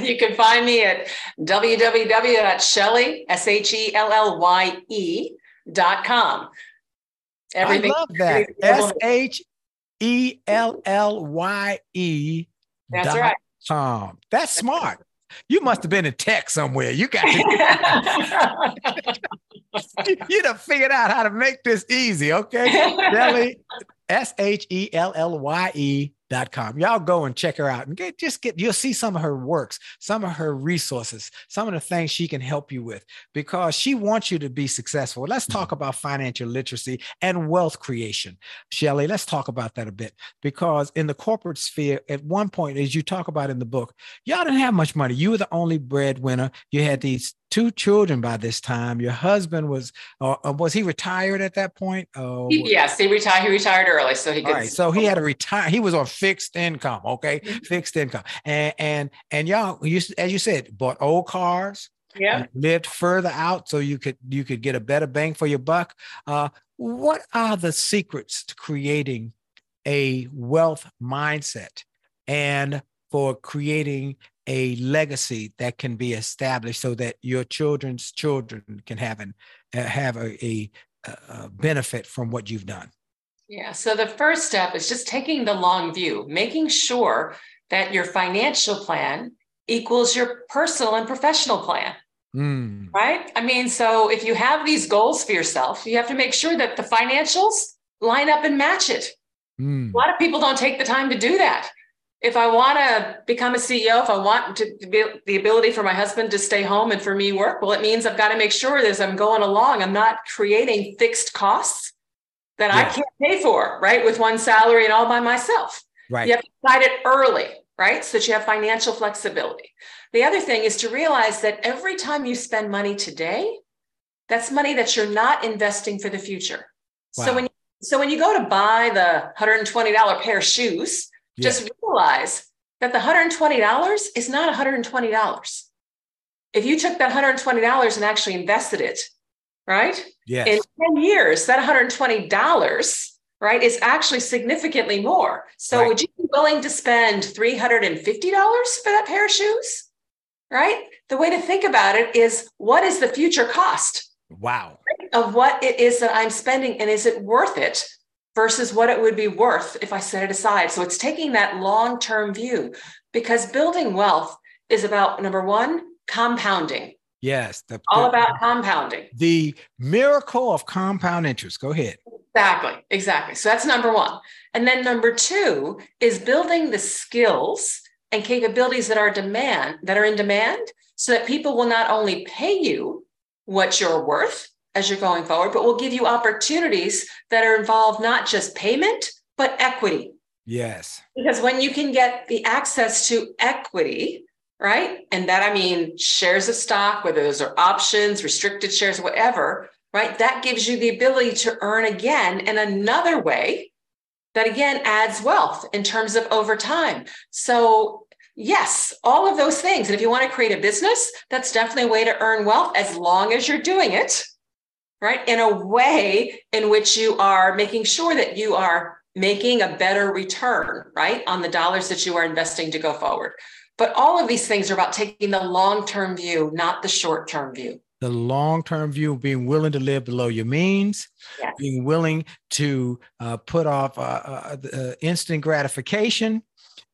you can find me at www.shellye, S H E L L Y E, dot com. Everything. I love that. S H E L L Y E. That's right. Com. That's smart. You must have been in tech somewhere. You got to. You'd have figured out how to make this easy, okay? Shellye, S H E L L Y E com. Y'all go and check her out and get just get you'll see some of her works, some of her resources, some of the things she can help you with because she wants you to be successful. Let's talk about financial literacy and wealth creation. Shellye, let's talk about that a bit because in the corporate sphere, at one point, as you talk about in the book, y'all didn't have much money. You were the only breadwinner. You had these two children by this time. Your husband was, uh, was he retired at that point? Uh, yes, he retired. He retired early, so he could. Right, so he had to retire. He was on fixed income. Okay, mm-hmm. fixed income, and and and y'all, you, as you said, bought old cars. Yeah, lived further out so you could you could get a better bang for your buck. Uh, what are the secrets to creating a wealth mindset and for creating a legacy that can be established so that your children's children can have an uh, have a, a, a benefit from what you've done. Yeah so the first step is just taking the long view making sure that your financial plan equals your personal and professional plan. Mm. right? I mean so if you have these goals for yourself you have to make sure that the financials line up and match it. Mm. a lot of people don't take the time to do that if I want to become a CEO, if I want to, be the ability for my husband to stay home and for me work, well, it means I've got to make sure that as I'm going along, I'm not creating fixed costs that yeah. I can't pay for, right? With one salary and all by myself. Right. You have to decide it early, right? So that you have financial flexibility. The other thing is to realize that every time you spend money today, that's money that you're not investing for the future. Wow. So when you, so when you go to buy the $120 pair of shoes, just realize that the $120 is not $120. If you took that $120 and actually invested it, right? Yes. In 10 years, that $120, right, is actually significantly more. So right. would you be willing to spend $350 for that pair of shoes? Right? The way to think about it is what is the future cost? Wow. Of what it is that I'm spending and is it worth it versus what it would be worth if I set it aside. So it's taking that long term view because building wealth is about number one, compounding. Yes. The, all about compounding. The miracle of compound interest. Go ahead. Exactly. Exactly. So that's number one. And then number two is building the skills and capabilities that are demand that are in demand so that people will not only pay you what you're worth, as you're going forward, but will give you opportunities that are involved not just payment, but equity. Yes. Because when you can get the access to equity, right? And that I mean shares of stock, whether those are options, restricted shares, whatever, right? That gives you the ability to earn again in another way that again adds wealth in terms of over time. So, yes, all of those things. And if you want to create a business, that's definitely a way to earn wealth as long as you're doing it right? In a way in which you are making sure that you are making a better return, right? On the dollars that you are investing to go forward. But all of these things are about taking the long term view, not the short term view. The long term view, of being willing to live below your means, Yes. being willing to uh, put off uh, uh, uh, instant gratification,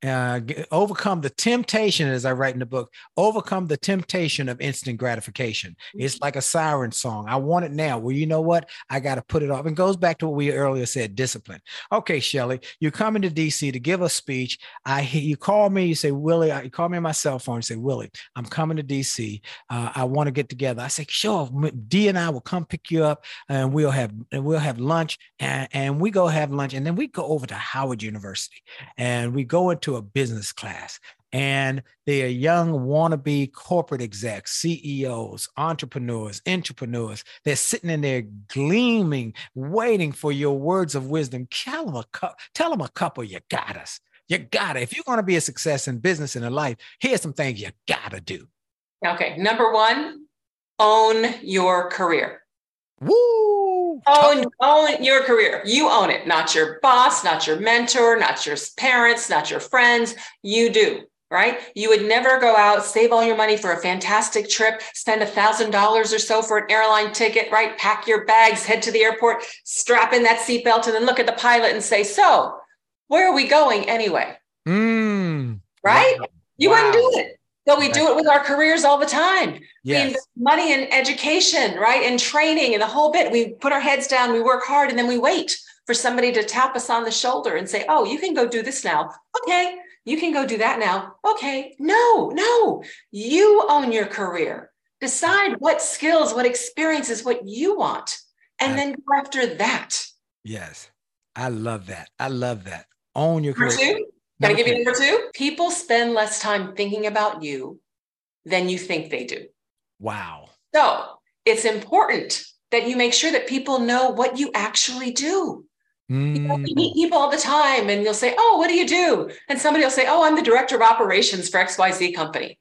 uh, overcome the temptation, as I write in the book, overcome the temptation of instant gratification. It's like a siren song. I want it now. Well, you know what? I got to put it off. And goes back to what we earlier said discipline. Okay, Shellye, you're coming to DC to give a speech. I you call me, you say, Willie, you call me on my cell phone, you say, Willie, I'm coming to DC. Uh, I want to get together. I say, sure, D and I will come pick you up and we'll have and we'll have lunch and, and we go have lunch and then we go over to Howard University and we go into a business class and they are young wannabe corporate execs, CEOs, entrepreneurs, entrepreneurs. They're sitting in there gleaming, waiting for your words of wisdom. Tell them a, cou- tell them a couple, you got us. You got it. If you're going to be a success in business and in life, here's some things you got to do. Okay. Number one, own your career. Woo! Own, own your career. You own it, not your boss, not your mentor, not your parents, not your friends. You do, right? You would never go out, save all your money for a fantastic trip, spend a thousand dollars or so for an airline ticket, right? Pack your bags, head to the airport, strap in that seatbelt, and then look at the pilot and say, So, where are we going anyway? Mm, Right? wow. You Wow. wouldn't do it. But we do it with our careers all the time. We invest money in education, right? And training and the whole bit. We put our heads down, we work hard, and then we wait for somebody to tap us on the shoulder and say, Oh, you can go do this now. Okay. You can go do that now. Okay. No, no. You own your career. Decide what skills, what experiences, what you want, and then go after that. Yes. I love that. I love that. Own your career. Can I give you number two? People spend less time thinking about you than you think they do. Wow. So it's important that you make sure that people know what you actually do. You know, Mm, you meet people all the time and you'll say, Oh, what do you do? And somebody will say, Oh, I'm the director of operations for XYZ company.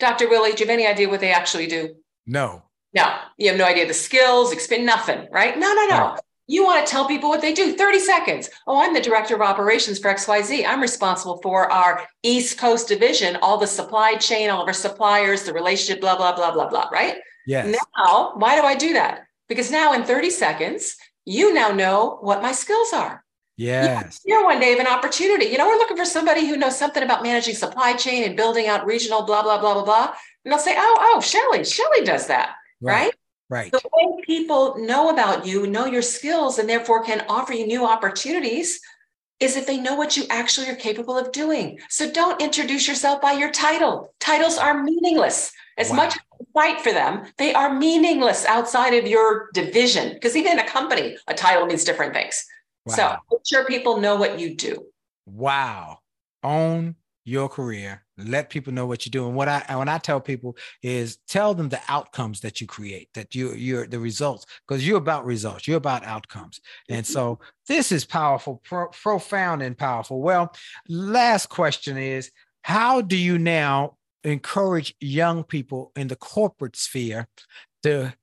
Dr. Willie, do you have any idea what they actually do? no. No, you have no idea the skills, expend nothing, right? No, no, no. Right. You want to tell people what they do. 30 seconds. Oh, I'm the director of operations for XYZ. I'm responsible for our East Coast division, all the supply chain, all of our suppliers, the relationship, blah, blah, blah, blah, blah, right? Yes. Now, why do I do that? Because now in 30 seconds, you now know what my skills are. Yes. Here one day of an opportunity. You know, we're looking for somebody who knows something about managing supply chain and building out regional, blah, blah, blah, blah, blah. And they'll say, oh, oh, Shellye, Shellye does that, right? Right. The way people know about you, know your skills, and therefore can offer you new opportunities is if they know what you actually are capable of doing. So don't introduce yourself by your title. Titles are meaningless. As Wow. much as you fight for them, they are meaningless outside of your division. Because even in a company, a title means different things. So make sure people know what you do. Wow. Own your career. Let people know what you're doing. What I when I tell people is tell them the outcomes that you create, that you you're the results, because you're about results, you're about outcomes. And so this is powerful, pro- profound and powerful. Well, last question is how do you now encourage young people in the corporate sphere to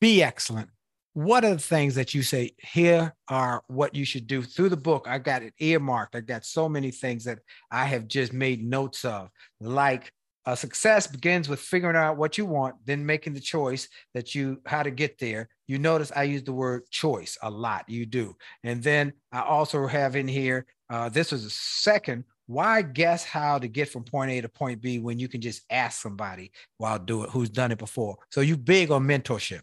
be excellent what are the things that you say here are what you should do? Through the book i got it earmarked. I got so many things that i have just made notes of. Like a success begins with figuring out what you want then making the choice that you how to get there. You notice i use the word choice a lot. You do. And then i also have in here uh, this was a second why guess how to get from point a to point b when you can just ask somebody while do it who's done it before? So you big on mentorship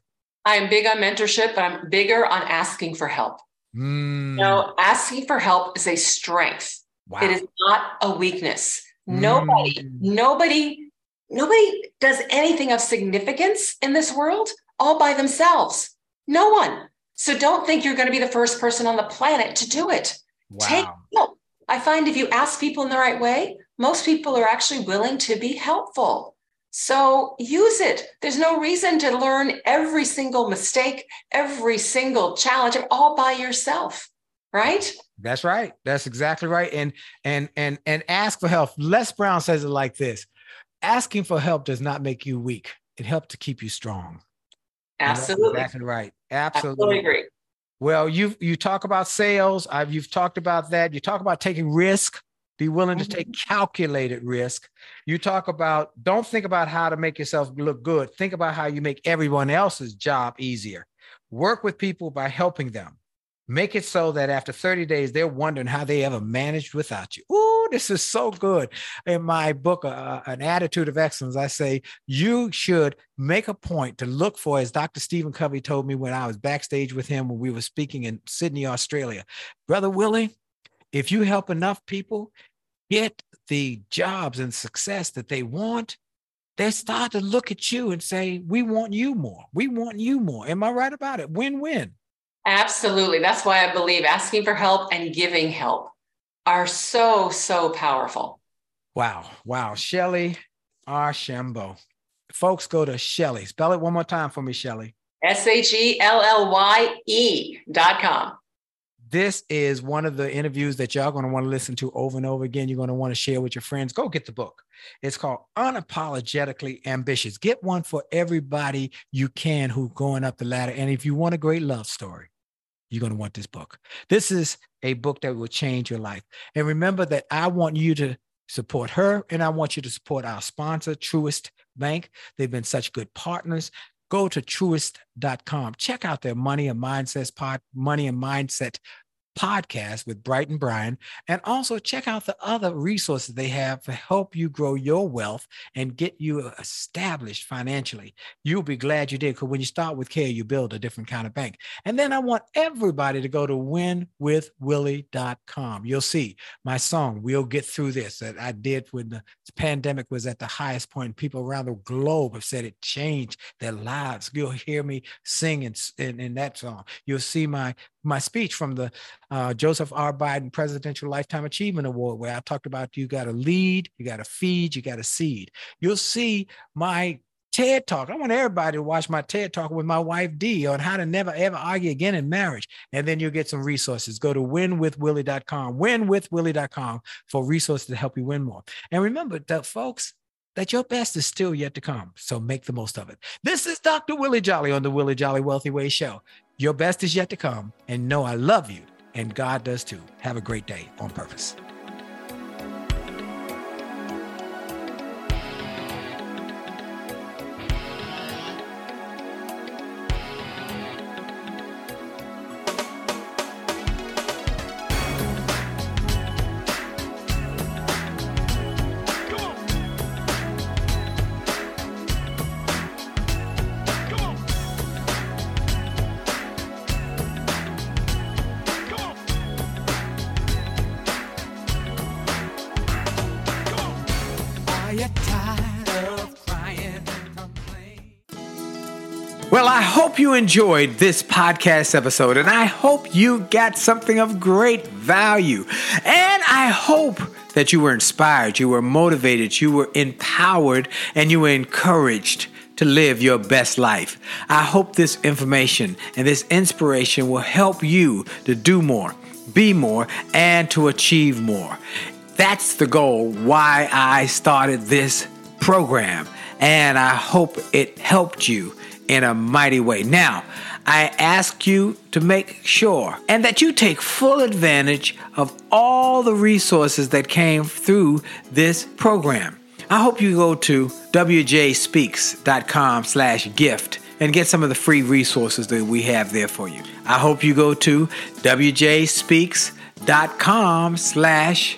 I'm big on mentorship, but I'm bigger on asking for help. Mm, You know, asking for help is a strength. wow. It is not a weakness. Nobody, Mm. nobody, nobody does anything of significance in this world all by themselves. No one. So don't think you're going to be the first person on the planet to do it. Take wow. help. I find if you ask people in the right way, most people are actually willing to be helpful. So use it. There's no reason to learn every single mistake, every single challenge all by yourself, right? That's right. That's exactly right. And and and and ask for help. Les Brown says it like this: asking for help does not make you weak. It helps to keep you strong. Absolutely. Exactly right. Absolutely. Absolutely agree. Well, you you talk about sales. I've you've talked about that. You talk about taking risk. Be willing to Mhm. take calculated risk. You talk about don't think about how to make yourself look good. Think about how you make everyone else's job easier. Work with people by helping them. Make it so that after 30 days, they're wondering how they ever managed without you. Ooh, this is so good. In my book, uh, An Attitude of Excellence, I say you should make a point to look for, as Dr. Stephen Covey told me when I was backstage with him when we were speaking in Sydney, Australia. Brother Willie, if you help enough people get the jobs and success that they want, they start to look at you and say, We want you more. We want you more. Am I right about it? Win win. Absolutely. That's why I believe asking for help and giving help are so, so powerful. Wow. Wow. Shellye Archambeau. Folks, go to Shellye. Spell it one more time for me, Shellye. S H E L L Y E dot com. This is one of the interviews that y'all going to want to listen to over and over again. You're going to want to share with your friends. Go get the book. It's called Unapologetically Ambitious. Get one for everybody you can who going up the ladder. And if you want a great love story, you're going to want this book. This is a book that will change your life. And remember that I want you to support her and I want you to support our sponsor, Truist Bank. They've been such good partners. Go to truist.com. Check out their money and mindsets pod, money and mindset podcast with Bright and Brian. And also check out the other resources they have to help you grow your wealth and get you uh, established financially. You'll be glad you did because when you start with care, you build a different kind of bank. And then I want everybody to go to winwithwillie.com. You'll see my song, We'll Get Through This, that I did when the pandemic was at the highest point. People around the globe have said it changed their lives. You'll hear me sing in, in, in that song. You'll see my my speech from the uh, Joseph R. Biden Presidential Lifetime Achievement Award, where I talked about you got to lead, you got to feed, you got to seed. You'll see my TED Talk. I want everybody to watch my TED Talk with my wife Dee on how to never ever argue again in marriage. And then you'll get some resources. Go to winwithwillie.com, winwithwillie.com for resources to help you win more. And remember that, folks, that your best is still yet to come. So make the most of it. This is Dr. Willie Jolley on the Willie Jolley Wealthy Way Show. Your best is yet to come. And know I love you, and God does too. Have a great day on purpose. Well, I hope you enjoyed this podcast episode and I hope you got something of great value. And I hope that you were inspired, you were motivated, you were empowered, and you were encouraged to live your best life. I hope this information and this inspiration will help you to do more, be more, and to achieve more. That's the goal why I started this program. And I hope it helped you in a mighty way. Now, I ask you to make sure and that you take full advantage of all the resources that came through this program. I hope you go to wjspeaks.com slash gift and get some of the free resources that we have there for you. I hope you go to wjspeaks.com slash